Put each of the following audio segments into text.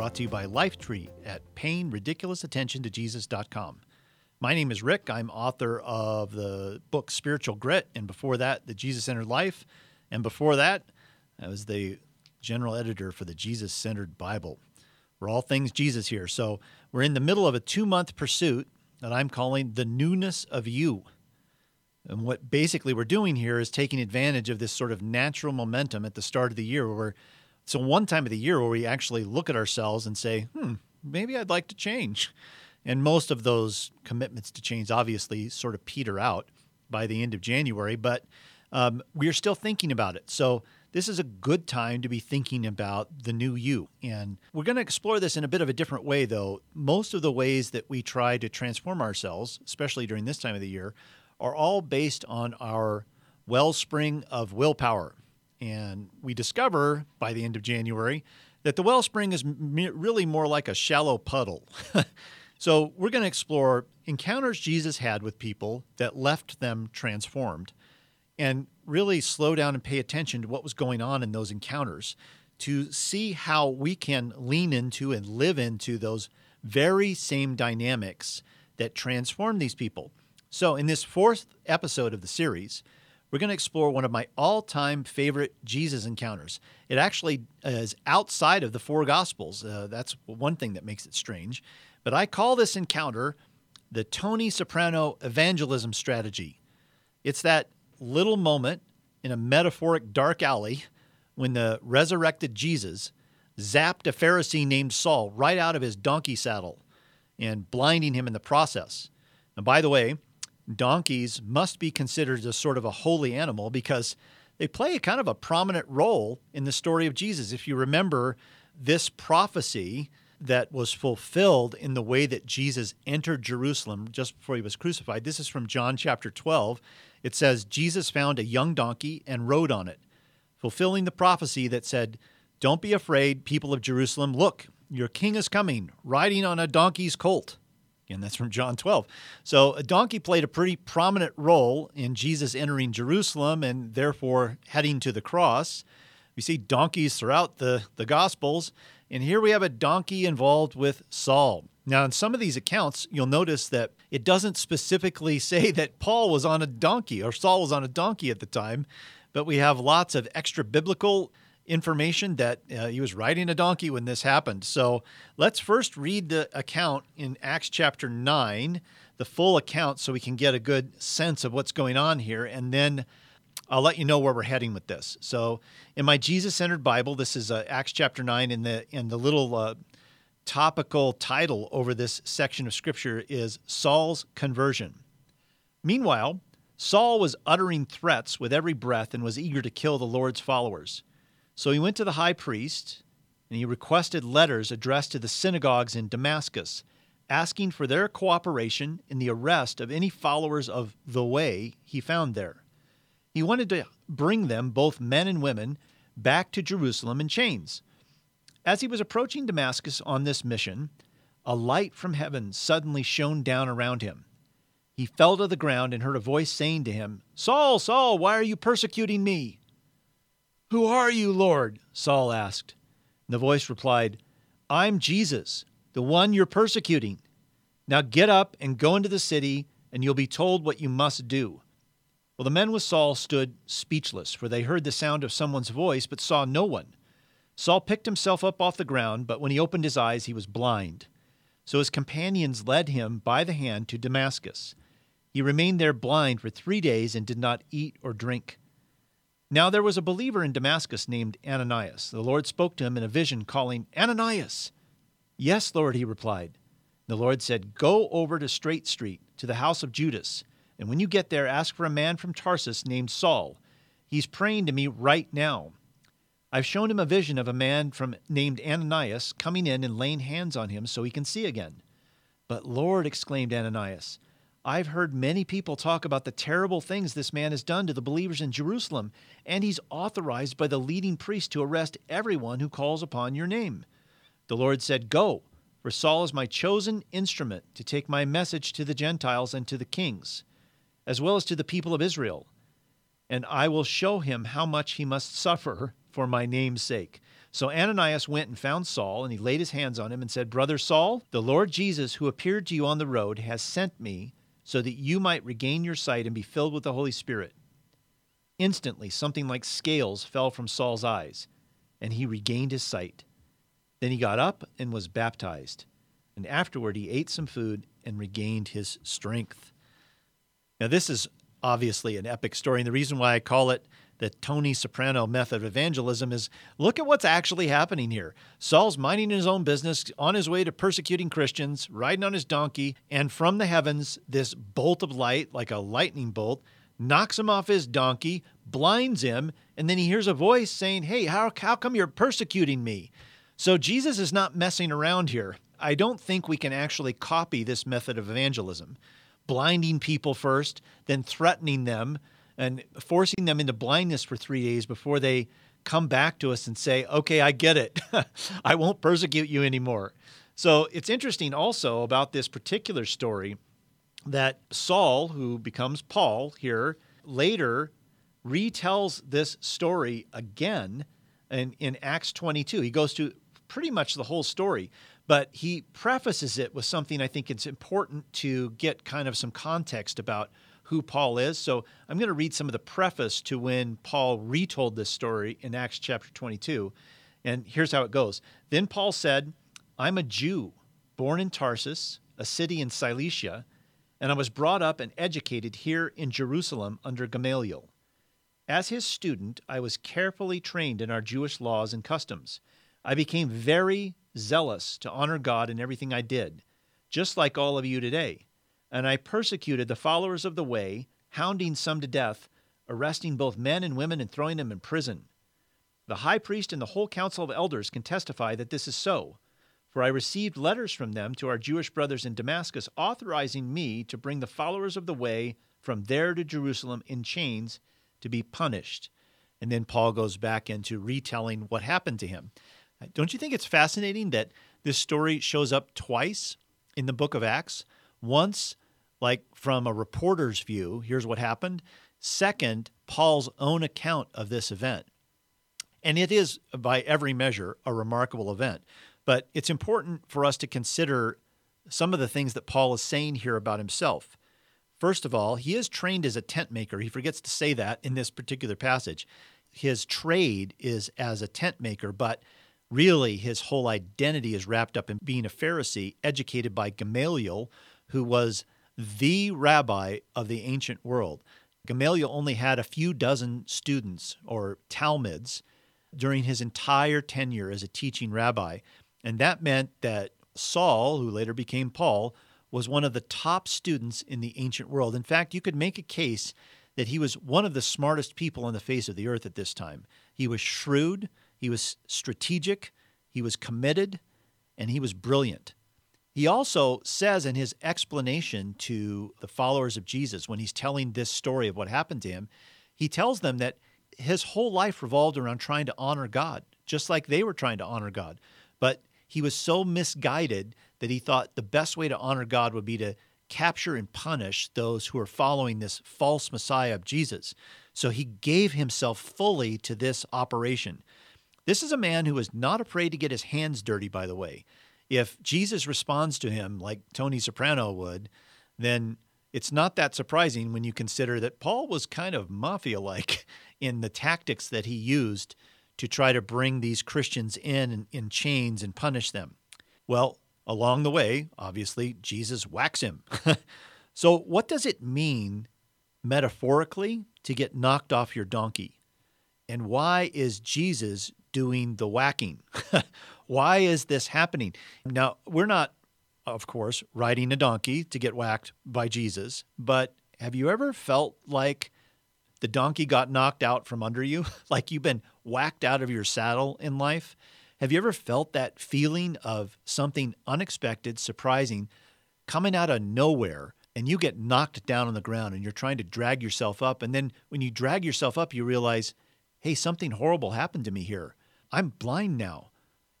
brought to you by Lifetree at PayingRidiculousAttentionToJesus.com. My name is Rick. I'm author of the book Spiritual Grit, and before that, The Jesus Centered Life. And before that, I was the general editor for the Jesus Centered Bible. We're all things Jesus here. So we're in the middle of a two month pursuit that I'm calling the newness of you. And what basically we're doing here is taking advantage of this sort of natural momentum at the start of the year where it's a one time of the year where we actually look at ourselves and say, hmm, maybe I'd like to change. And most of those commitments to change obviously sort of peter out by the end of January, but um, we're still thinking about it. So this is a good time to be thinking about the new you. And we're going to explore this in a bit of a different way, though. Most of the ways that we try to transform ourselves, especially during this time of the year, are all based on our wellspring of willpower. And we discover by the end of January that the wellspring is really more like a shallow puddle. so, we're going to explore encounters Jesus had with people that left them transformed and really slow down and pay attention to what was going on in those encounters to see how we can lean into and live into those very same dynamics that transform these people. So, in this fourth episode of the series, we're going to explore one of my all time favorite Jesus encounters. It actually is outside of the four Gospels. Uh, that's one thing that makes it strange. But I call this encounter the Tony Soprano evangelism strategy. It's that little moment in a metaphoric dark alley when the resurrected Jesus zapped a Pharisee named Saul right out of his donkey saddle and blinding him in the process. And by the way, donkeys must be considered as sort of a holy animal because they play a kind of a prominent role in the story of Jesus. If you remember this prophecy that was fulfilled in the way that Jesus entered Jerusalem just before he was crucified, this is from John chapter 12. It says, Jesus found a young donkey and rode on it, fulfilling the prophecy that said, Don't be afraid, people of Jerusalem. Look, your king is coming, riding on a donkey's colt. And that's from John 12. So a donkey played a pretty prominent role in Jesus entering Jerusalem and therefore heading to the cross. We see donkeys throughout the, the Gospels. And here we have a donkey involved with Saul. Now, in some of these accounts, you'll notice that it doesn't specifically say that Paul was on a donkey or Saul was on a donkey at the time, but we have lots of extra biblical information that uh, he was riding a donkey when this happened. So let's first read the account in Acts chapter 9, the full account, so we can get a good sense of what's going on here. And then I'll let you know where we're heading with this. So in my Jesus centered Bible, this is uh, Acts chapter 9, in the, in the little uh, topical title over this section of scripture is Saul's conversion. Meanwhile, Saul was uttering threats with every breath and was eager to kill the Lord's followers. So he went to the high priest and he requested letters addressed to the synagogues in Damascus, asking for their cooperation in the arrest of any followers of the way he found there. He wanted to bring them, both men and women, back to Jerusalem in chains. As he was approaching Damascus on this mission, a light from heaven suddenly shone down around him. He fell to the ground and heard a voice saying to him, Saul, Saul, why are you persecuting me? Who are you, Lord? Saul asked. the voice replied, I'm Jesus, the one you're persecuting. Now get up and go into the city, and you'll be told what you must do. Well, the men with Saul stood speechless, for they heard the sound of someone's voice, but saw no one. Saul picked himself up off the ground, but when he opened his eyes, he was blind. So his companions led him by the hand to Damascus. He remained there blind for three days and did not eat or drink. Now there was a believer in Damascus named Ananias. The Lord spoke to him in a vision, calling, Ananias! Yes, Lord, he replied. The Lord said, Go over to Straight Street, to the house of Judas, and when you get there, ask for a man from Tarsus named Saul. He's praying to me right now. I've shown him a vision of a man from named Ananias coming in and laying hands on him so he can see again. But Lord, exclaimed Ananias, I've heard many people talk about the terrible things this man has done to the believers in Jerusalem, and he's authorized by the leading priest to arrest everyone who calls upon your name. The Lord said, Go, for Saul is my chosen instrument to take my message to the Gentiles and to the kings, as well as to the people of Israel. And I will show him how much he must suffer for my name's sake. So Ananias went and found Saul, and he laid his hands on him and said, Brother Saul, the Lord Jesus, who appeared to you on the road, has sent me so that you might regain your sight and be filled with the Holy Spirit. Instantly, something like scales fell from Saul's eyes, and he regained his sight. Then he got up and was baptized, and afterward he ate some food and regained his strength. Now, this is obviously an epic story, and the reason why I call it the Tony Soprano method of evangelism is look at what's actually happening here. Saul's minding his own business, on his way to persecuting Christians, riding on his donkey, and from the heavens, this bolt of light, like a lightning bolt, knocks him off his donkey, blinds him, and then he hears a voice saying, Hey, how, how come you're persecuting me? So Jesus is not messing around here. I don't think we can actually copy this method of evangelism. Blinding people first, then threatening them, and forcing them into blindness for three days before they come back to us and say, okay, I get it. I won't persecute you anymore. So it's interesting also about this particular story that Saul, who becomes Paul here, later retells this story again in, in Acts 22. He goes to pretty much the whole story, but he prefaces it with something I think it's important to get kind of some context about who Paul is. So I'm going to read some of the preface to when Paul retold this story in Acts chapter 22. And here's how it goes Then Paul said, I'm a Jew, born in Tarsus, a city in Cilicia, and I was brought up and educated here in Jerusalem under Gamaliel. As his student, I was carefully trained in our Jewish laws and customs. I became very zealous to honor God in everything I did, just like all of you today and I persecuted the followers of the way, hounding some to death, arresting both men and women and throwing them in prison. The high priest and the whole council of elders can testify that this is so, for I received letters from them to our Jewish brothers in Damascus authorizing me to bring the followers of the way from there to Jerusalem in chains to be punished. And then Paul goes back into retelling what happened to him. Uh, don't you think it's fascinating that this story shows up twice in the book of Acts? Once like from a reporter's view, here's what happened. Second, Paul's own account of this event. And it is, by every measure, a remarkable event. But it's important for us to consider some of the things that Paul is saying here about himself. First of all, he is trained as a tent maker. He forgets to say that in this particular passage. His trade is as a tent maker, but really his whole identity is wrapped up in being a Pharisee, educated by Gamaliel, who was the rabbi of the ancient world. Gamaliel only had a few dozen students or Talmuds during his entire tenure as a teaching rabbi. And that meant that Saul, who later became Paul, was one of the top students in the ancient world. In fact, you could make a case that he was one of the smartest people on the face of the earth at this time. He was shrewd, he was strategic, he was committed, and he was brilliant. He also says in his explanation to the followers of Jesus, when he's telling this story of what happened to him, he tells them that his whole life revolved around trying to honor God, just like they were trying to honor God. But he was so misguided that he thought the best way to honor God would be to capture and punish those who are following this false Messiah of Jesus. So he gave himself fully to this operation. This is a man who was not afraid to get his hands dirty, by the way if Jesus responds to him like Tony Soprano would, then it's not that surprising when you consider that Paul was kind of mafia like in the tactics that he used to try to bring these Christians in in chains and punish them. Well, along the way, obviously, Jesus whacks him. so, what does it mean metaphorically to get knocked off your donkey? And why is Jesus doing the whacking? Why is this happening? Now, we're not, of course, riding a donkey to get whacked by Jesus, but have you ever felt like the donkey got knocked out from under you, like you've been whacked out of your saddle in life? Have you ever felt that feeling of something unexpected, surprising, coming out of nowhere, and you get knocked down on the ground and you're trying to drag yourself up? And then when you drag yourself up, you realize, hey, something horrible happened to me here. I'm blind now.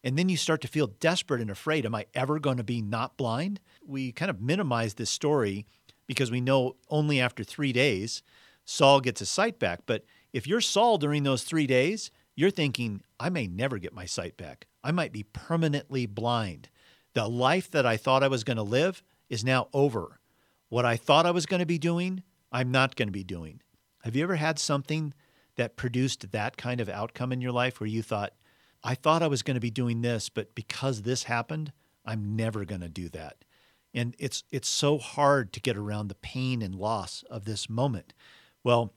And then you start to feel desperate and afraid. Am I ever going to be not blind? We kind of minimize this story because we know only after three days Saul gets his sight back. But if you're Saul during those three days, you're thinking, I may never get my sight back. I might be permanently blind. The life that I thought I was going to live is now over. What I thought I was going to be doing, I'm not going to be doing. Have you ever had something that produced that kind of outcome in your life where you thought, I thought I was going to be doing this, but because this happened, I'm never going to do that. And it's it's so hard to get around the pain and loss of this moment. Well,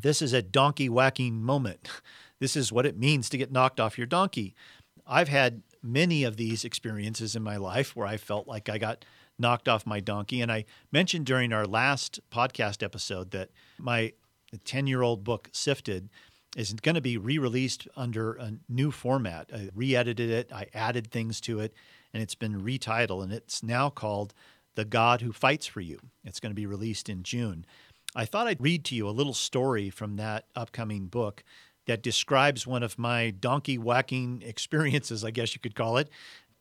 this is a donkey whacking moment. This is what it means to get knocked off your donkey. I've had many of these experiences in my life where I felt like I got knocked off my donkey. And I mentioned during our last podcast episode that my 10 year old book, Sifted, is going to be re released under a new format. I re edited it, I added things to it, and it's been retitled, and it's now called The God Who Fights for You. It's going to be released in June. I thought I'd read to you a little story from that upcoming book that describes one of my donkey whacking experiences, I guess you could call it.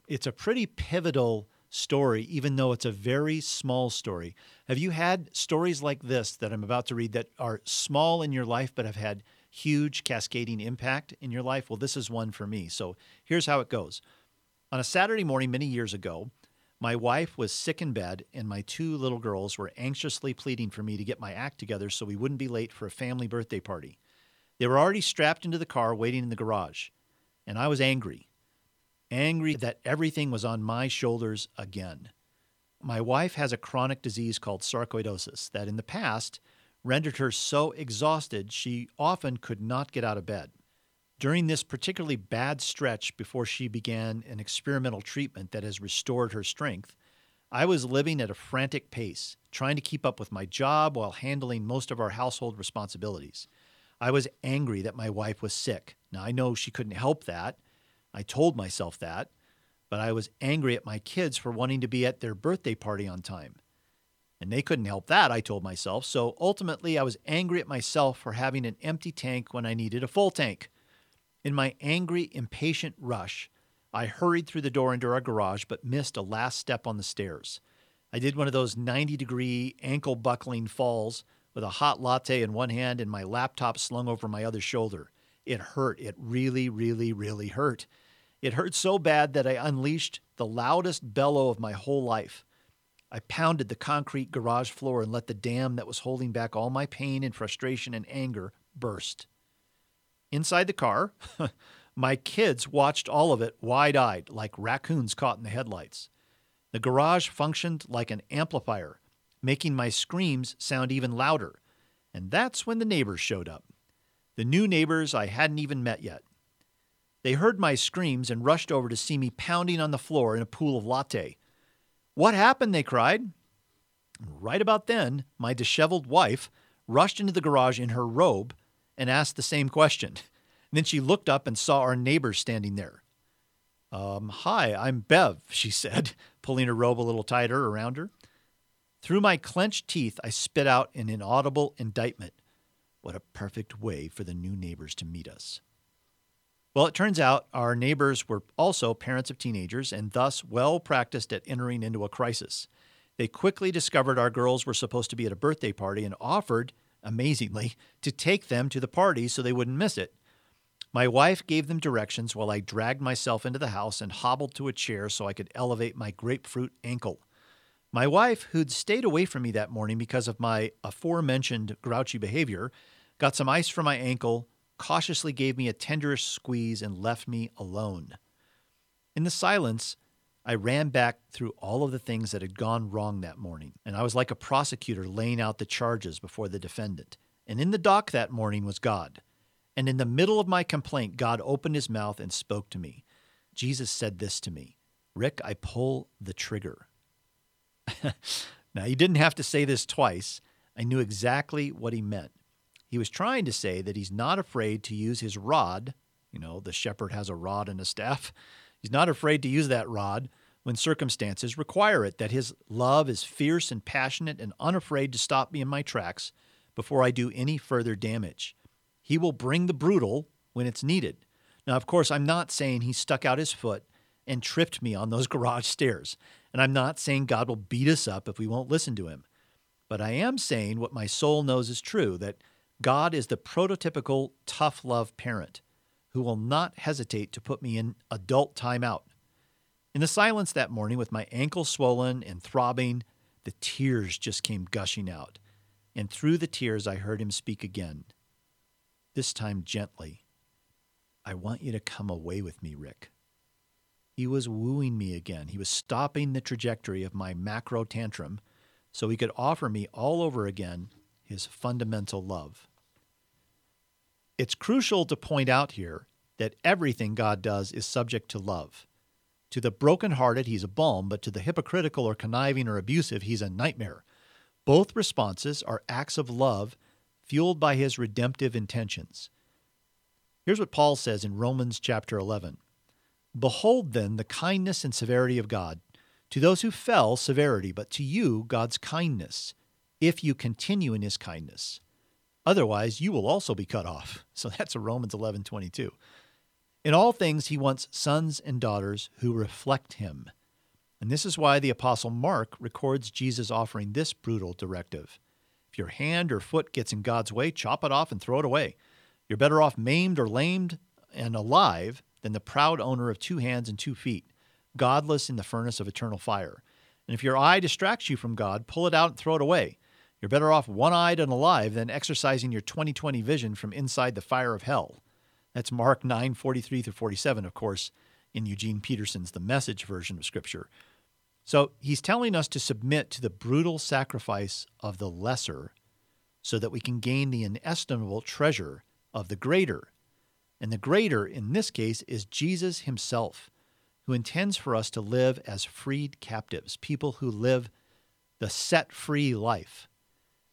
It's a pretty pivotal story, even though it's a very small story. Have you had stories like this that I'm about to read that are small in your life but have had huge cascading impact in your life? Well, this is one for me. So here's how it goes. On a Saturday morning many years ago, my wife was sick in bed, and my two little girls were anxiously pleading for me to get my act together so we wouldn't be late for a family birthday party. They were already strapped into the car waiting in the garage, and I was angry. Angry that everything was on my shoulders again. My wife has a chronic disease called sarcoidosis that in the past rendered her so exhausted she often could not get out of bed. During this particularly bad stretch before she began an experimental treatment that has restored her strength, I was living at a frantic pace, trying to keep up with my job while handling most of our household responsibilities. I was angry that my wife was sick. Now, I know she couldn't help that. I told myself that. But I was angry at my kids for wanting to be at their birthday party on time. And they couldn't help that, I told myself. So ultimately, I was angry at myself for having an empty tank when I needed a full tank. In my angry, impatient rush, I hurried through the door into our garage but missed a last step on the stairs. I did one of those 90 degree ankle buckling falls with a hot latte in one hand and my laptop slung over my other shoulder. It hurt. It really, really, really hurt. It hurt so bad that I unleashed the loudest bellow of my whole life. I pounded the concrete garage floor and let the dam that was holding back all my pain and frustration and anger burst. Inside the car, my kids watched all of it wide eyed, like raccoons caught in the headlights. The garage functioned like an amplifier, making my screams sound even louder. And that's when the neighbors showed up. The new neighbors I hadn't even met yet. They heard my screams and rushed over to see me pounding on the floor in a pool of latte. What happened? They cried. Right about then, my disheveled wife rushed into the garage in her robe and asked the same question. And then she looked up and saw our neighbor standing there. Um, hi, I'm Bev, she said, pulling her robe a little tighter around her. Through my clenched teeth, I spit out an inaudible indictment. What a perfect way for the new neighbors to meet us. Well, it turns out our neighbors were also parents of teenagers and thus well practiced at entering into a crisis. They quickly discovered our girls were supposed to be at a birthday party and offered, amazingly, to take them to the party so they wouldn't miss it. My wife gave them directions while I dragged myself into the house and hobbled to a chair so I could elevate my grapefruit ankle. My wife, who'd stayed away from me that morning because of my aforementioned grouchy behavior, got some ice for my ankle, cautiously gave me a tenderish squeeze, and left me alone. In the silence, I ran back through all of the things that had gone wrong that morning, and I was like a prosecutor laying out the charges before the defendant. And in the dock that morning was God. And in the middle of my complaint, God opened his mouth and spoke to me. Jesus said this to me Rick, I pull the trigger. now, he didn't have to say this twice. I knew exactly what he meant. He was trying to say that he's not afraid to use his rod. You know, the shepherd has a rod and a staff. He's not afraid to use that rod when circumstances require it, that his love is fierce and passionate and unafraid to stop me in my tracks before I do any further damage. He will bring the brutal when it's needed. Now, of course, I'm not saying he stuck out his foot and tripped me on those garage stairs. And I'm not saying God will beat us up if we won't listen to him. But I am saying what my soul knows is true that God is the prototypical tough love parent who will not hesitate to put me in adult timeout. In the silence that morning, with my ankle swollen and throbbing, the tears just came gushing out. And through the tears, I heard him speak again, this time gently. I want you to come away with me, Rick. He was wooing me again. He was stopping the trajectory of my macro tantrum so he could offer me all over again his fundamental love. It's crucial to point out here that everything God does is subject to love. To the broken-hearted, he's a balm, but to the hypocritical or conniving or abusive, he's a nightmare. Both responses are acts of love fueled by his redemptive intentions. Here's what Paul says in Romans chapter 11 Behold then the kindness and severity of God. To those who fell, severity, but to you, God's kindness, if you continue in his kindness. Otherwise, you will also be cut off. So that's Romans 11 22. In all things, he wants sons and daughters who reflect him. And this is why the Apostle Mark records Jesus offering this brutal directive If your hand or foot gets in God's way, chop it off and throw it away. You're better off maimed or lamed and alive than the proud owner of two hands and two feet, godless in the furnace of eternal fire. And if your eye distracts you from God, pull it out and throw it away. You're better off one eyed and alive than exercising your 2020 vision from inside the fire of hell. That's Mark 9 43 through 47, of course, in Eugene Peterson's The Message version of Scripture. So he's telling us to submit to the brutal sacrifice of the lesser so that we can gain the inestimable treasure of the greater. And the greater, in this case, is Jesus himself, who intends for us to live as freed captives, people who live the set free life.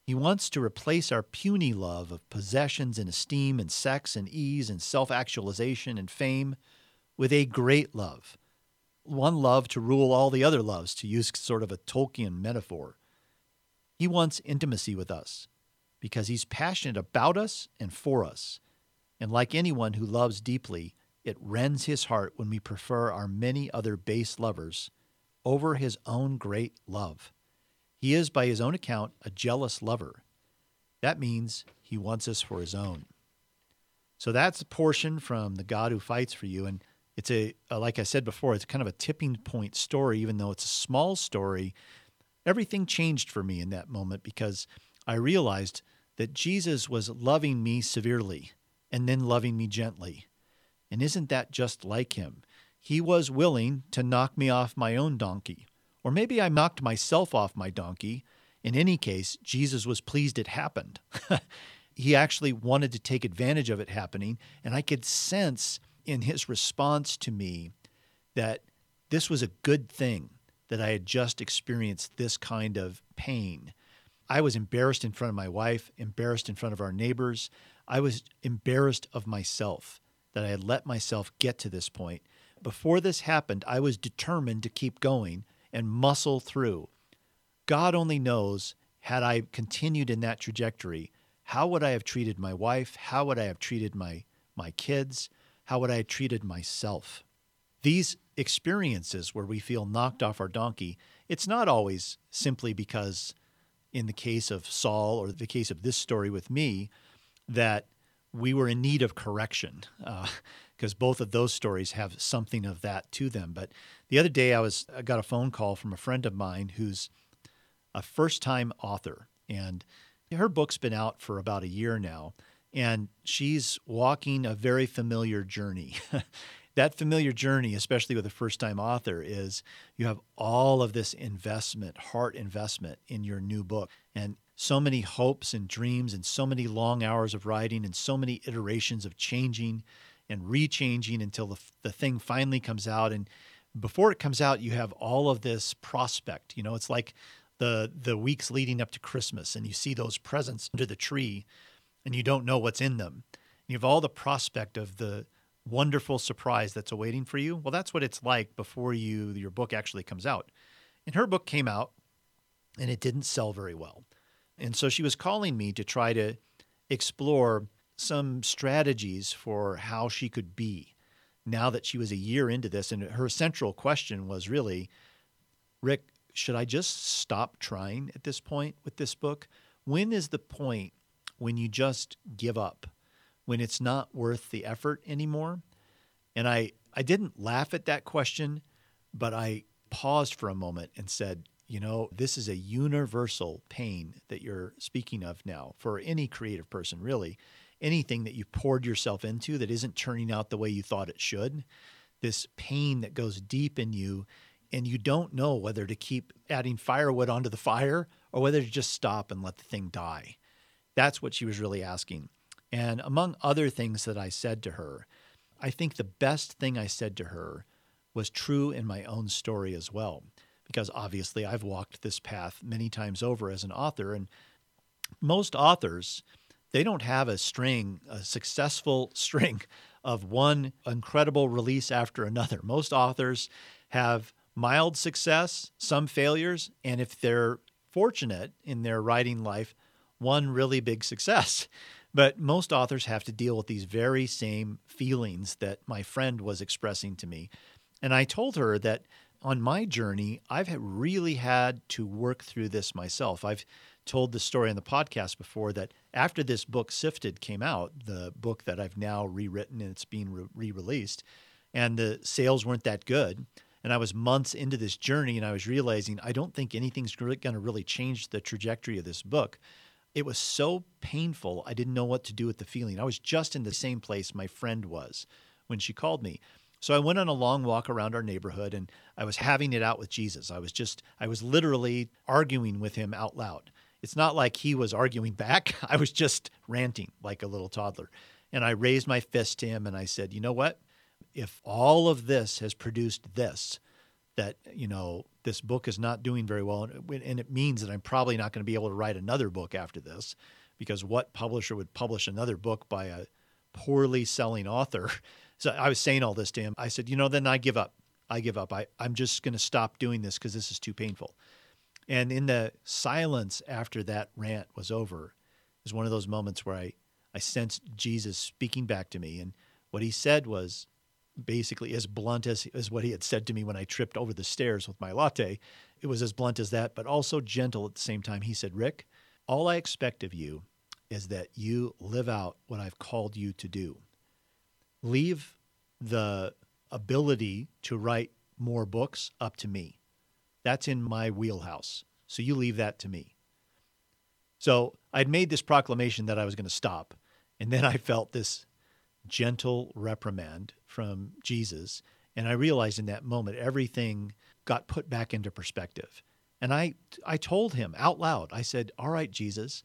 He wants to replace our puny love of possessions and esteem and sex and ease and self actualization and fame with a great love. One love to rule all the other loves, to use sort of a Tolkien metaphor. He wants intimacy with us because he's passionate about us and for us. And like anyone who loves deeply, it rends his heart when we prefer our many other base lovers over his own great love. He is, by his own account, a jealous lover. That means he wants us for his own. So that's a portion from the God who fights for you. And it's a, uh, like I said before, it's kind of a tipping point story, even though it's a small story. Everything changed for me in that moment because I realized that Jesus was loving me severely and then loving me gently. And isn't that just like him? He was willing to knock me off my own donkey or maybe I knocked myself off my donkey. In any case, Jesus was pleased it happened. he actually wanted to take advantage of it happening. And I could sense in his response to me that this was a good thing that I had just experienced this kind of pain. I was embarrassed in front of my wife, embarrassed in front of our neighbors. I was embarrassed of myself that I had let myself get to this point. Before this happened, I was determined to keep going and muscle through. God only knows, had I continued in that trajectory, how would I have treated my wife? How would I have treated my, my kids? How would I have treated myself? These experiences where we feel knocked off our donkey, it's not always simply because, in the case of Saul or the case of this story with me, that we were in need of correction. Uh, because both of those stories have something of that to them. But the other day, I was I got a phone call from a friend of mine who's a first-time author, and her book's been out for about a year now, and she's walking a very familiar journey. that familiar journey, especially with a first-time author, is you have all of this investment, heart investment in your new book, and so many hopes and dreams, and so many long hours of writing, and so many iterations of changing and rechanging until the, the thing finally comes out. And before it comes out, you have all of this prospect. You know, it's like the the weeks leading up to Christmas, and you see those presents under the tree. and you don't know what's in them. You have all the prospect of the wonderful surprise that's awaiting for you. Well, that's what it's like before you your book actually comes out. And her book came out and it didn't sell very well. And so she was calling me to try to explore some strategies for how she could be now that she was a year into this. And her central question was really, Rick, should I just stop trying at this point with this book? When is the point when you just give up, when it's not worth the effort anymore? And I, I didn't laugh at that question, but I paused for a moment and said, you know, this is a universal pain that you're speaking of now for any creative person, really. Anything that you poured yourself into that isn't turning out the way you thought it should, this pain that goes deep in you, and you don't know whether to keep adding firewood onto the fire or whether to just stop and let the thing die. That's what she was really asking. And among other things that I said to her, I think the best thing I said to her was true in my own story as well because obviously I've walked this path many times over as an author. And most authors, they don't have a string, a successful string of one incredible release after another. Most authors have mild success, some failures, and if they're fortunate in their writing life, one really big success. But most authors have to deal with these very same feelings that my friend was expressing to me. And I told her that on my journey, I've really had to work through this myself. I've told the story on the podcast before that after this book Sifted came out, the book that I've now rewritten and it's being re released, and the sales weren't that good. And I was months into this journey and I was realizing I don't think anything's going to really change the trajectory of this book. It was so painful, I didn't know what to do with the feeling. I was just in the same place my friend was when she called me. So I went on a long walk around our neighborhood and I was having it out with Jesus. I was just, I was literally arguing with him out loud. It's not like he was arguing back. I was just ranting like a little toddler. And I raised my fist to him and I said, you know what? If all of this has produced this, that, you know, this book is not doing very well, and it means that I'm probably not going to be able to write another book after this, because what publisher would publish another book by a poorly selling author so I was saying all this to him. I said, you know, then I give up. I give up. I, I'm just going to stop doing this because this is too painful. And in the silence after that rant was over, is one of those moments where I, I sensed Jesus speaking back to me. And what he said was basically as blunt as, as what he had said to me when I tripped over the stairs with my latte. It was as blunt as that, but also gentle at the same time. He said, Rick, all I expect of you is that you live out what I've called you to do leave the ability to write more books up to me. That's in my wheelhouse. So you leave that to me. So I'd made this proclamation that I was going to stop. And then I felt this gentle reprimand from Jesus. And I realized in that moment everything got put back into perspective. And I, I told him out loud, I said, All right, Jesus,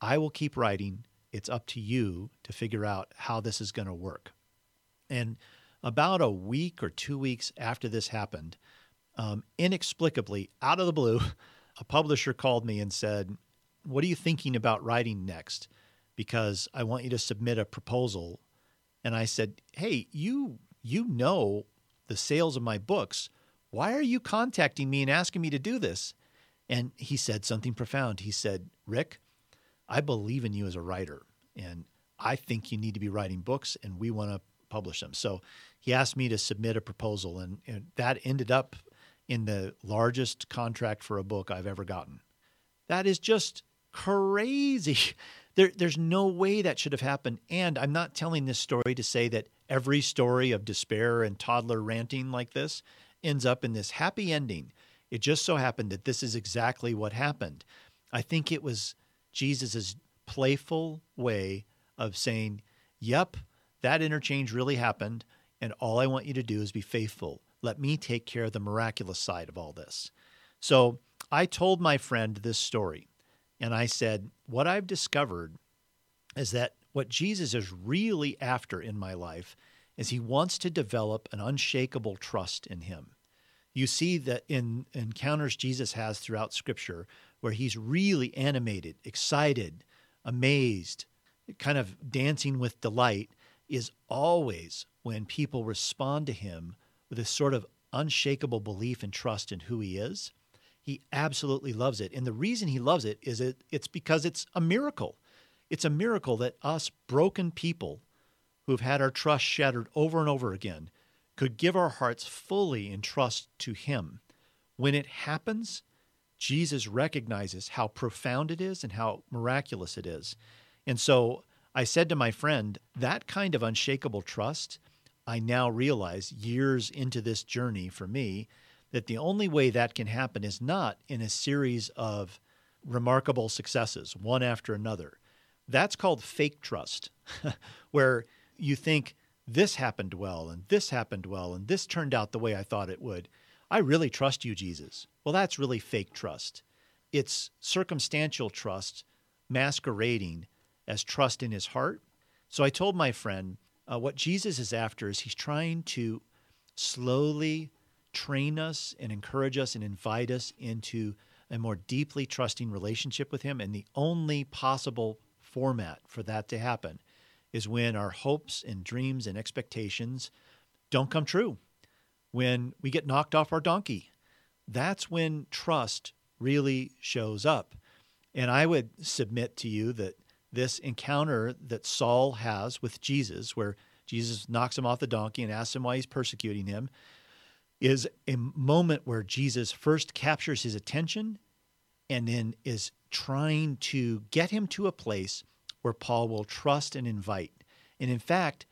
I will keep writing. It's up to you to figure out how this is going to work. And about a week or two weeks after this happened, um, inexplicably, out of the blue, a publisher called me and said, What are you thinking about writing next? Because I want you to submit a proposal. And I said, Hey, you you know the sales of my books. Why are you contacting me and asking me to do this? And he said something profound. He said, Rick, I believe in you as a writer, and I think you need to be writing books, and we want to publish them. So he asked me to submit a proposal, and, and that ended up in the largest contract for a book I've ever gotten. That is just crazy. There, there's no way that should have happened. And I'm not telling this story to say that every story of despair and toddler ranting like this ends up in this happy ending. It just so happened that this is exactly what happened. I think it was Jesus's playful way of saying, Yep, that interchange really happened, and all I want you to do is be faithful. Let me take care of the miraculous side of all this. So I told my friend this story, and I said, What I've discovered is that what Jesus is really after in my life is he wants to develop an unshakable trust in him. You see that in encounters Jesus has throughout Scripture, where he's really animated, excited, amazed, kind of dancing with delight is always when people respond to him with a sort of unshakable belief and trust in who he is. He absolutely loves it. And the reason he loves it is it, it's because it's a miracle. It's a miracle that us broken people who've had our trust shattered over and over again could give our hearts fully in trust to him. When it happens, Jesus recognizes how profound it is and how miraculous it is. And so I said to my friend, that kind of unshakable trust, I now realize years into this journey for me, that the only way that can happen is not in a series of remarkable successes, one after another. That's called fake trust, where you think this happened well, and this happened well, and this turned out the way I thought it would. I really trust you, Jesus. Well, that's really fake trust. It's circumstantial trust masquerading as trust in his heart. So I told my friend uh, what Jesus is after is he's trying to slowly train us and encourage us and invite us into a more deeply trusting relationship with him. And the only possible format for that to happen is when our hopes and dreams and expectations don't come true when we get knocked off our donkey. That's when trust really shows up. And I would submit to you that this encounter that Saul has with Jesus, where Jesus knocks him off the donkey and asks him why he's persecuting him, is a moment where Jesus first captures his attention and then is trying to get him to a place where Paul will trust and invite. And in fact,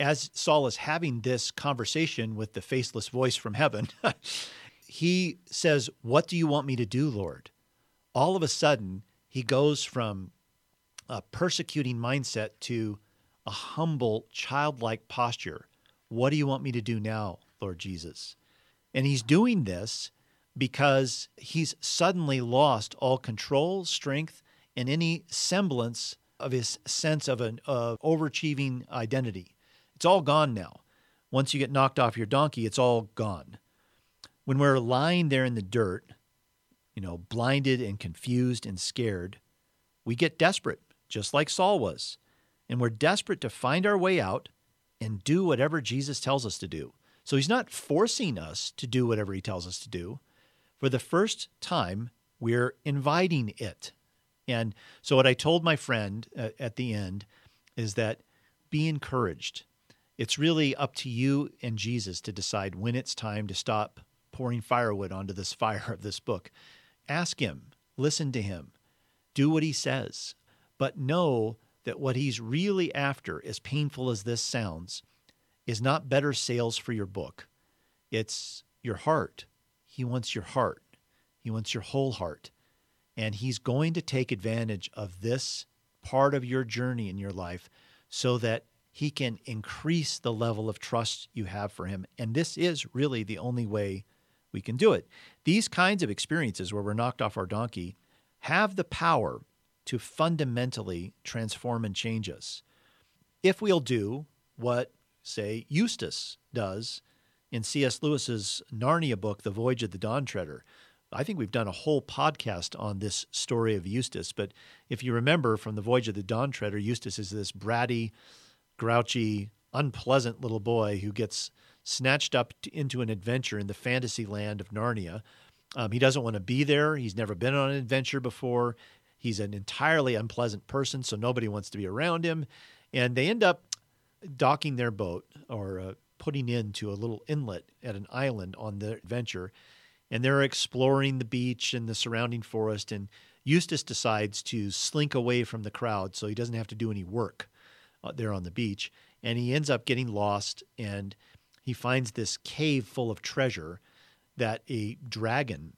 as Saul is having this conversation with the faceless voice from heaven, he says, What do you want me to do, Lord? All of a sudden, he goes from a persecuting mindset to a humble, childlike posture. What do you want me to do now, Lord Jesus? And he's doing this because he's suddenly lost all control, strength, and any semblance of his sense of an uh, overachieving identity. It's all gone now. Once you get knocked off your donkey, it's all gone. When we're lying there in the dirt, you know, blinded and confused and scared, we get desperate, just like Saul was. And we're desperate to find our way out and do whatever Jesus tells us to do. So he's not forcing us to do whatever he tells us to do. For the first time, we're inviting it. And so, what I told my friend uh, at the end is that be encouraged. It's really up to you and Jesus to decide when it's time to stop pouring firewood onto this fire of this book. Ask Him, listen to Him, do what He says, but know that what He's really after, as painful as this sounds, is not better sales for your book. It's your heart. He wants your heart, He wants your whole heart. And He's going to take advantage of this part of your journey in your life so that he can increase the level of trust you have for him. And this is really the only way we can do it. These kinds of experiences where we're knocked off our donkey have the power to fundamentally transform and change us. If we'll do what, say, Eustace does in C.S. Lewis's Narnia book, The Voyage of the Dawn Treader. I think we've done a whole podcast on this story of Eustace, but if you remember from The Voyage of the Dawn Treader, Eustace is this bratty, grouchy, unpleasant little boy who gets snatched up to, into an adventure in the fantasy land of Narnia. Um, he doesn't want to be there. He's never been on an adventure before. He's an entirely unpleasant person, so nobody wants to be around him. And they end up docking their boat or uh, putting into a little inlet at an island on the adventure. And they're exploring the beach and the surrounding forest. And Eustace decides to slink away from the crowd so he doesn't have to do any work. Uh, there on the beach, and he ends up getting lost and he finds this cave full of treasure that a dragon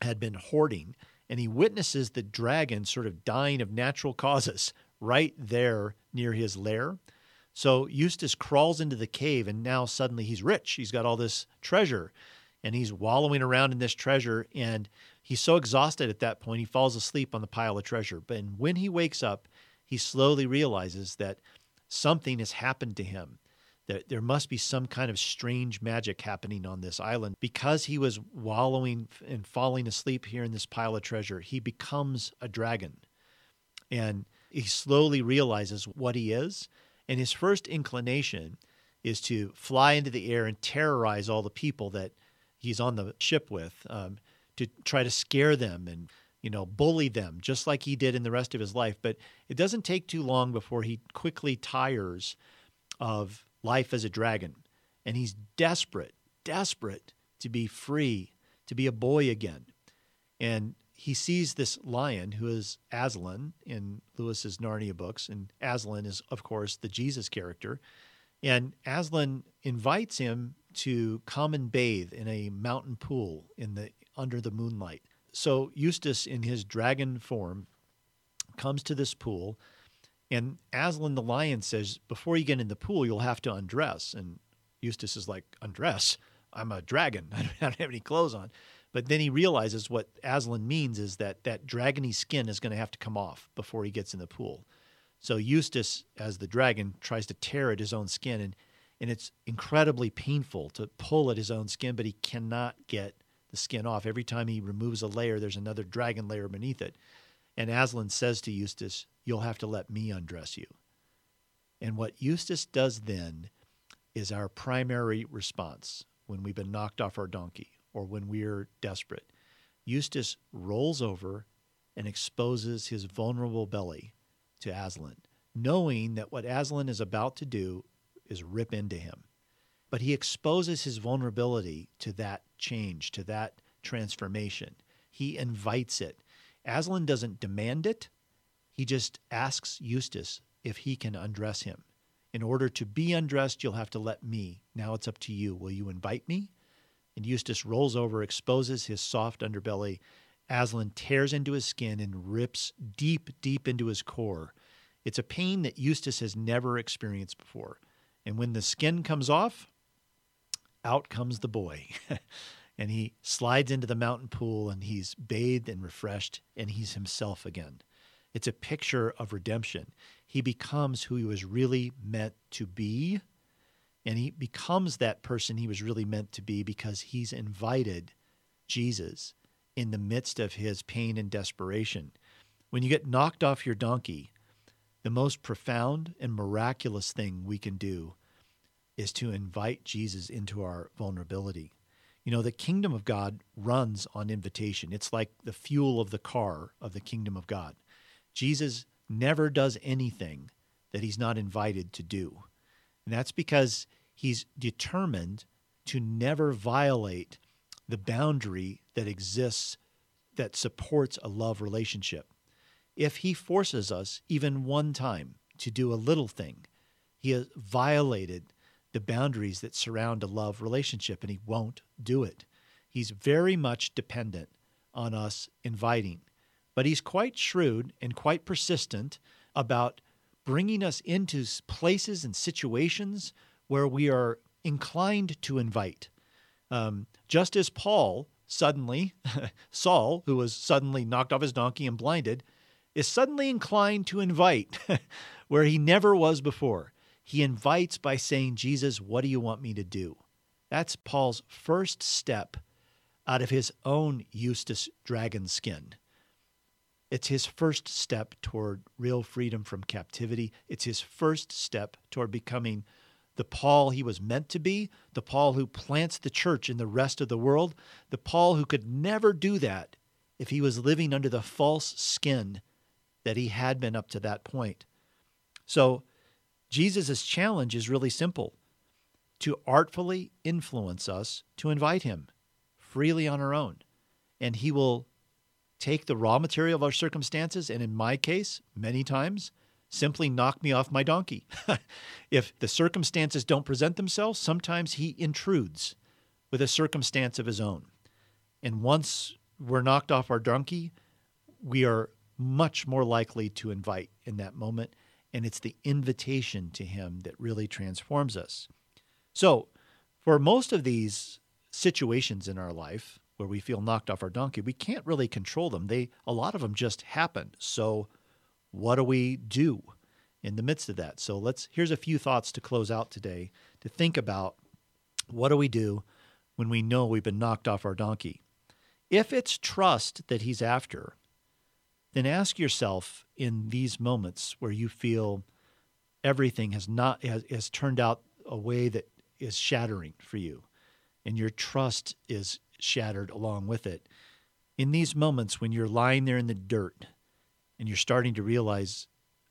had been hoarding and he witnesses the dragon sort of dying of natural causes right there near his lair. So Eustace crawls into the cave and now suddenly he's rich. He's got all this treasure and he's wallowing around in this treasure and he's so exhausted at that point he falls asleep on the pile of treasure. But when he wakes up, he slowly realizes that something has happened to him. That there must be some kind of strange magic happening on this island. Because he was wallowing and falling asleep here in this pile of treasure, he becomes a dragon. And he slowly realizes what he is. And his first inclination is to fly into the air and terrorize all the people that he's on the ship with, um, to try to scare them and you know bully them, just like he did in the rest of his life. But it doesn't take too long before he quickly tires of life as a dragon, and he's desperate, desperate to be free, to be a boy again. And he sees this lion who is Aslan in Lewis's Narnia books, and Aslan is, of course, the Jesus character. And Aslan invites him to come and bathe in a mountain pool in the under the moonlight. So Eustace, in his dragon form, comes to this pool, and Aslan the lion says, "Before you get in the pool, you'll have to undress." And Eustace is like, "Undress? I'm a dragon. I don't have any clothes on." But then he realizes what Aslan means is that that dragony skin is going to have to come off before he gets in the pool. So Eustace, as the dragon, tries to tear at his own skin, and, and it's incredibly painful to pull at his own skin, but he cannot get the skin off. Every time he removes a layer, there's another dragon layer beneath it. And Aslan says to Eustace, You'll have to let me undress you. And what Eustace does then is our primary response when we've been knocked off our donkey or when we're desperate. Eustace rolls over and exposes his vulnerable belly to Aslan, knowing that what Aslan is about to do is rip into him. But he exposes his vulnerability to that change, to that transformation. He invites it. Aslan doesn't demand it, he just asks Eustace if he can undress him. In order to be undressed, you'll have to let me. Now it's up to you. Will you invite me? and Eustace rolls over, exposes his soft underbelly. Aslan tears into his skin and rips deep, deep into his core. It's a pain that Eustace has never experienced before. And when the skin comes off, out comes the boy. and he slides into the mountain pool and he's bathed and refreshed and he's himself again. It's a picture of redemption. He becomes who he was really meant to be and he becomes that person he was really meant to be because he's invited Jesus in the midst of his pain and desperation. When you get knocked off your donkey, the most profound and miraculous thing we can do is to invite Jesus into our vulnerability. You know, the kingdom of God runs on invitation. It's like the fuel of the car of the kingdom of God. Jesus never does anything that he's not invited to do. And that's because he's determined to never violate the boundary that exists that supports a love relationship. If he forces us even one time to do a little thing, he has violated the boundaries that surround a love relationship and he won't do it. He's very much dependent on us inviting, but he's quite shrewd and quite persistent about bringing us into places and situations where we are inclined to invite. Um, just as Paul suddenly, Saul, who was suddenly knocked off his donkey and blinded, is suddenly inclined to invite where he never was before. He invites by saying, Jesus, what do you want me to do? That's Paul's first step out of his own Eustace dragon skin. It's his first step toward real freedom from captivity. It's his first step toward becoming the Paul he was meant to be, the Paul who plants the church in the rest of the world, the Paul who could never do that if he was living under the false skin that he had been up to that point. So, Jesus' challenge is really simple to artfully influence us to invite him freely on our own. And he will take the raw material of our circumstances, and in my case, many times, simply knock me off my donkey. if the circumstances don't present themselves, sometimes he intrudes with a circumstance of his own. And once we're knocked off our donkey, we are much more likely to invite in that moment. And it's the invitation to him that really transforms us. So, for most of these situations in our life where we feel knocked off our donkey, we can't really control them. They a lot of them just happen. So what do we do in the midst of that? So let's here's a few thoughts to close out today to think about what do we do when we know we've been knocked off our donkey? If it's trust that he's after, then ask yourself in these moments where you feel everything has not has, has turned out a way that is shattering for you and your trust is shattered along with it. In these moments when you're lying there in the dirt and you're starting to realize,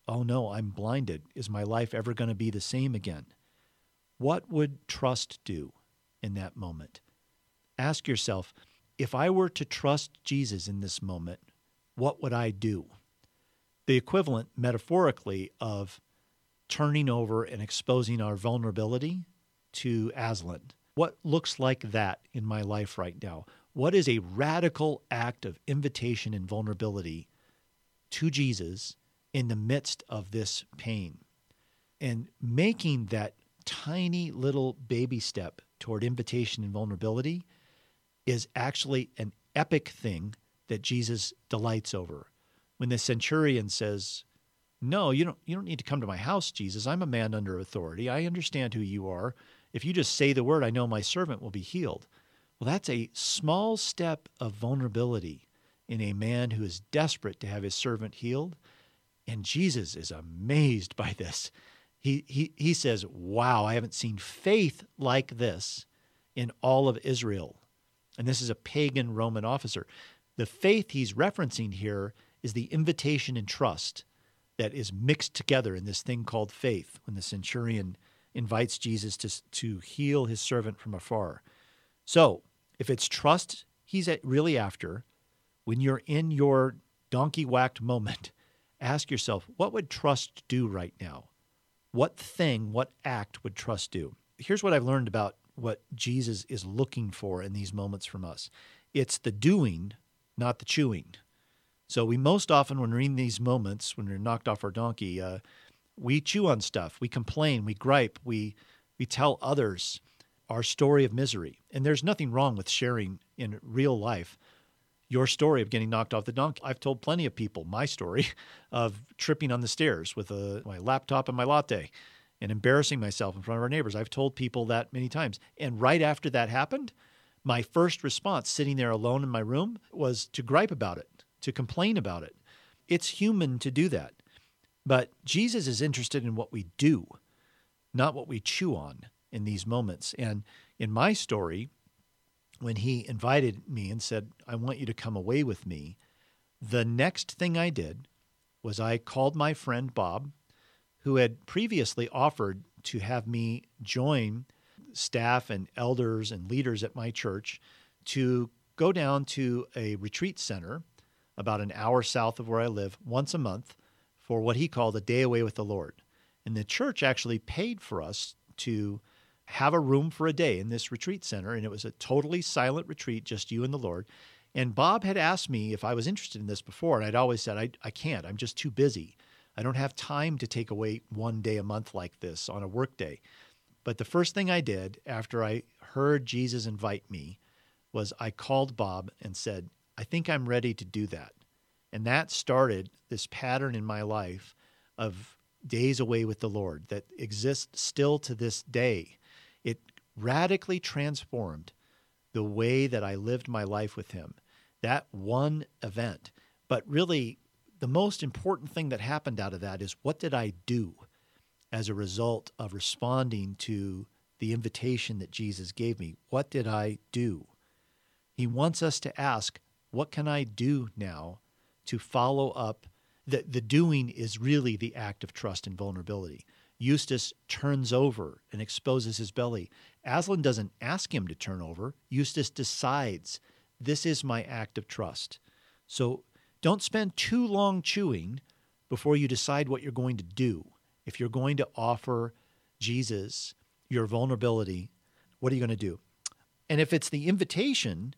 oh no, I'm blinded. Is my life ever going to be the same again? What would trust do in that moment? Ask yourself, if I were to trust Jesus in this moment, what would I do? The equivalent, metaphorically, of turning over and exposing our vulnerability to Aslan. What looks like that in my life right now? What is a radical act of invitation and vulnerability to Jesus in the midst of this pain? And making that tiny little baby step toward invitation and vulnerability is actually an epic thing that Jesus delights over. When the centurion says, "No, you don't you don't need to come to my house, Jesus. I'm a man under authority. I understand who you are. If you just say the word, I know my servant will be healed." Well, that's a small step of vulnerability in a man who is desperate to have his servant healed. And Jesus is amazed by this. He, he, he says, Wow, I haven't seen faith like this in all of Israel. And this is a pagan Roman officer. The faith he's referencing here is the invitation and trust that is mixed together in this thing called faith when the centurion invites Jesus to, to heal his servant from afar. So, if it's trust he's really after, when you're in your donkey whacked moment, ask yourself, what would trust do right now? What thing, what act would trust do? Here's what I've learned about what Jesus is looking for in these moments from us it's the doing not the chewing. So we most often, when we're in these moments, when we're knocked off our donkey, uh, we chew on stuff, we complain, we gripe, we we tell others our story of misery. And there's nothing wrong with sharing in real life your story of getting knocked off the donkey. I've told plenty of people my story of tripping on the stairs with a, my laptop and my latte and embarrassing myself in front of our neighbors. I've told people that many times. And right after that happened, my first response, sitting there alone in my room, was to gripe about it, to complain about it. It's human to do that. But Jesus is interested in what we do, not what we chew on in these moments. And in my story, when he invited me and said, I want you to come away with me, the next thing I did was I called my friend Bob, who had previously offered to have me join staff and elders and leaders at my church to go down to a retreat center about an hour south of where I live once a month for what he called a day away with the Lord. And the church actually paid for us to have a room for a day in this retreat center. And it was a totally silent retreat, just you and the Lord. And Bob had asked me if I was interested in this before. And I'd always said, I, I can't. I'm just too busy. I don't have time to take away one day a month like this on a work day. But the first thing I did after I heard Jesus invite me was I called Bob and said, I think I'm ready to do that. And that started this pattern in my life of days away with the Lord that exists still to this day. It radically transformed the way that I lived my life with Him. That one event. But really, the most important thing that happened out of that is what did I do? as a result of responding to the invitation that Jesus gave me. What did I do? He wants us to ask, What can I do now to follow up? The, the doing is really the act of trust and vulnerability. Eustace turns over and exposes his belly. Aslan doesn't ask him to turn over. Eustace decides, This is my act of trust. So don't spend too long chewing before you decide what you're going to do if you're going to offer Jesus your vulnerability, what are you going to do? And if it's the invitation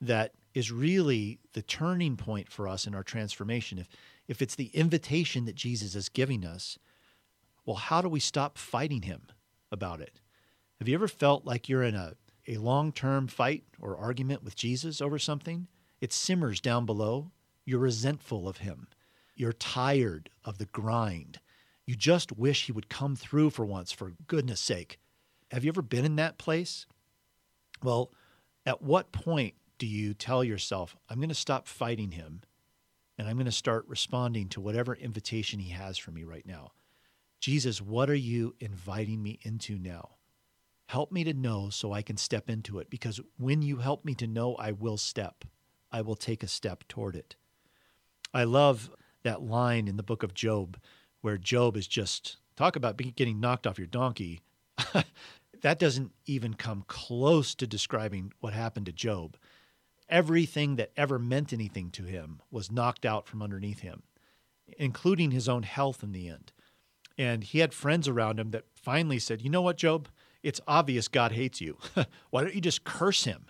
that is really the turning point for us in our transformation, if if it's the invitation that Jesus is giving us, well, how do we stop fighting him about it? Have you ever felt like you're in a, a long term fight or argument with Jesus over something? It simmers down below. You're resentful of him. You're tired of the grind. You just wish he would come through for once, for goodness sake. Have you ever been in that place? Well, at what point do you tell yourself, I'm going to stop fighting him and I'm going to start responding to whatever invitation He has for me right now. Jesus, what are you inviting me into now? Help me to know so I can step into it because when you help me to know, I will step. I will take a step toward it. I love that line in the book of Job where Job is just talk about getting knocked off your donkey. that doesn't even come close to describing what happened to Job. Everything that ever meant anything to him was knocked out from underneath him, including his own health in the end. And he had friends around him that finally said, You know what, Job? It's obvious God hates you. Why don't you just curse him?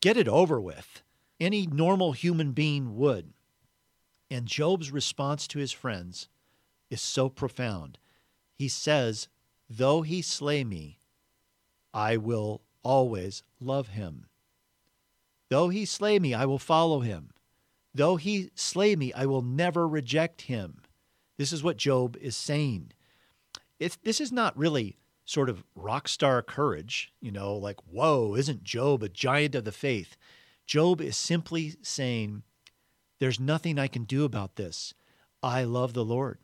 Get it over with. Any normal human being would. And Job's response to his friends is so profound. He says, Though he slay me, I will always love him. Though he slay me, I will follow him. Though he slay me, I will never reject him. This is what Job is saying. It's, this is not really sort of rock star courage, you know, like, whoa, isn't Job a giant of the faith? Job is simply saying, there's nothing I can do about this. I love the Lord.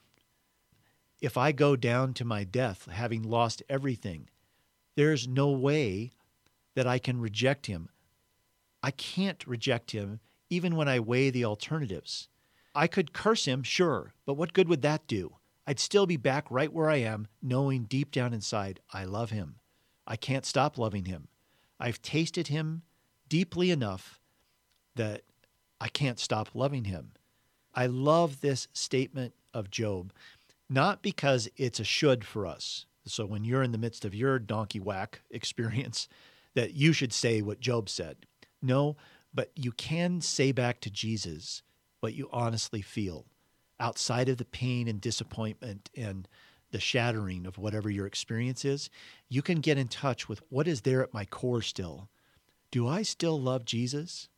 If I go down to my death having lost everything, there's no way that I can reject him. I can't reject him even when I weigh the alternatives. I could curse him, sure, but what good would that do? I'd still be back right where I am, knowing deep down inside I love him. I can't stop loving him. I've tasted him deeply enough that I can't stop loving him. I love this statement of Job, not because it's a should for us. So when you're in the midst of your donkey whack experience, that you should say what Job said. No, but you can say back to Jesus what you honestly feel outside of the pain and disappointment and the shattering of whatever your experience is. You can get in touch with what is there at my core still. Do I still love Jesus?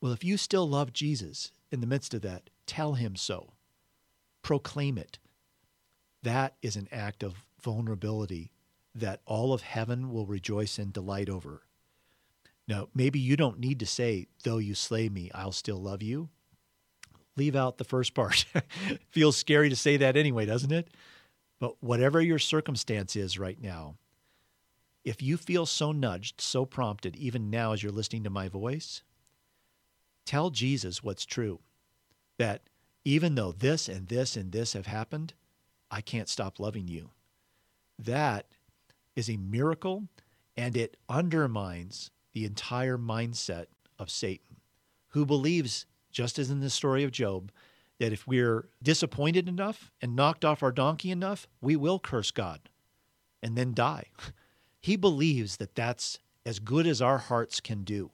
Well, if you still love Jesus in the midst of that, tell him so. Proclaim it. That is an act of vulnerability that all of heaven will rejoice and delight over. Now, maybe you don't need to say, though you slay me, I'll still love you leave out the first part. Feels scary to say that anyway, doesn't it? But whatever your circumstance is right now, if you feel so nudged, so prompted, even now as you're listening to my voice, tell Jesus what's true. That even though this and this and this have happened, I can't stop loving you. That is a miracle and it undermines the entire mindset of Satan, who believes just as in the story of Job, that if we're disappointed enough and knocked off our donkey enough, we will curse God and then die. He believes that that's as good as our hearts can do.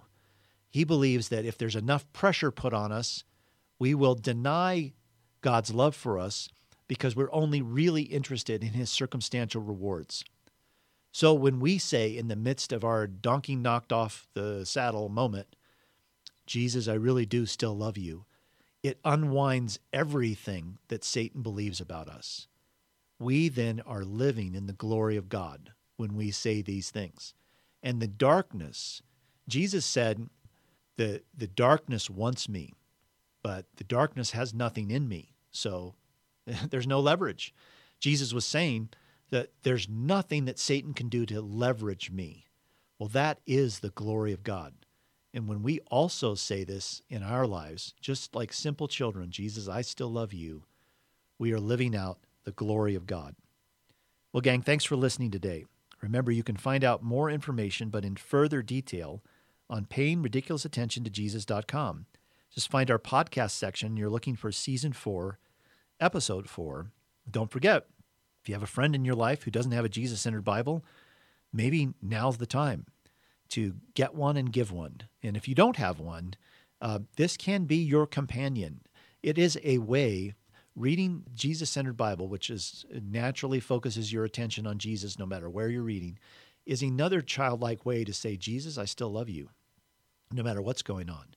He believes that if there's enough pressure put on us, we will deny God's love for us because we're only really interested in his circumstantial rewards. So when we say in the midst of our donkey knocked off the saddle moment, Jesus, I really do still love you, it unwinds everything that Satan believes about us. We then are living in the glory of God when we say these things. And the darkness, Jesus said, the, the darkness wants me, but the darkness has nothing in me. So there's no leverage. Jesus was saying that there's nothing that Satan can do to leverage me. Well, that is the glory of God. And when we also say this in our lives, just like simple children, Jesus, I still love you, we are living out the glory of God. Well, gang, thanks for listening today. Remember, you can find out more information, but in further detail, on paying ridiculous attention to Jesus.com. Just find our podcast section. You're looking for season four, episode four. Don't forget, if you have a friend in your life who doesn't have a Jesus centered Bible, maybe now's the time to get one and give one. And if you don't have one, uh, this can be your companion. It is a way, reading Jesus centered Bible, which is naturally focuses your attention on Jesus no matter where you're reading, is another childlike way to say, Jesus, I still love you, no matter what's going on.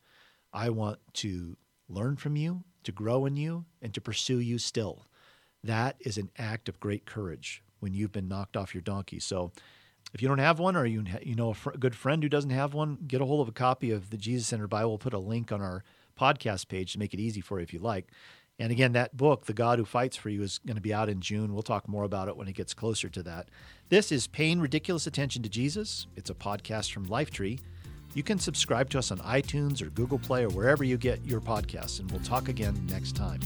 I want to learn from you, to grow in you, and to pursue you still. That is an act of great courage when you've been knocked off your donkey. So if you don't have one, or you you know a fr- good friend who doesn't have one, get a hold of a copy of the Jesus Centered Bible. We'll put a link on our podcast page to make it easy for you if you like. And again, that book, The God Who Fights for You, is going to be out in June. We'll talk more about it when it gets closer to that. This is Paying Ridiculous Attention to Jesus. It's a podcast from Lifetree. You can subscribe to us on iTunes or Google Play or wherever you get your podcasts, and we'll talk again next time.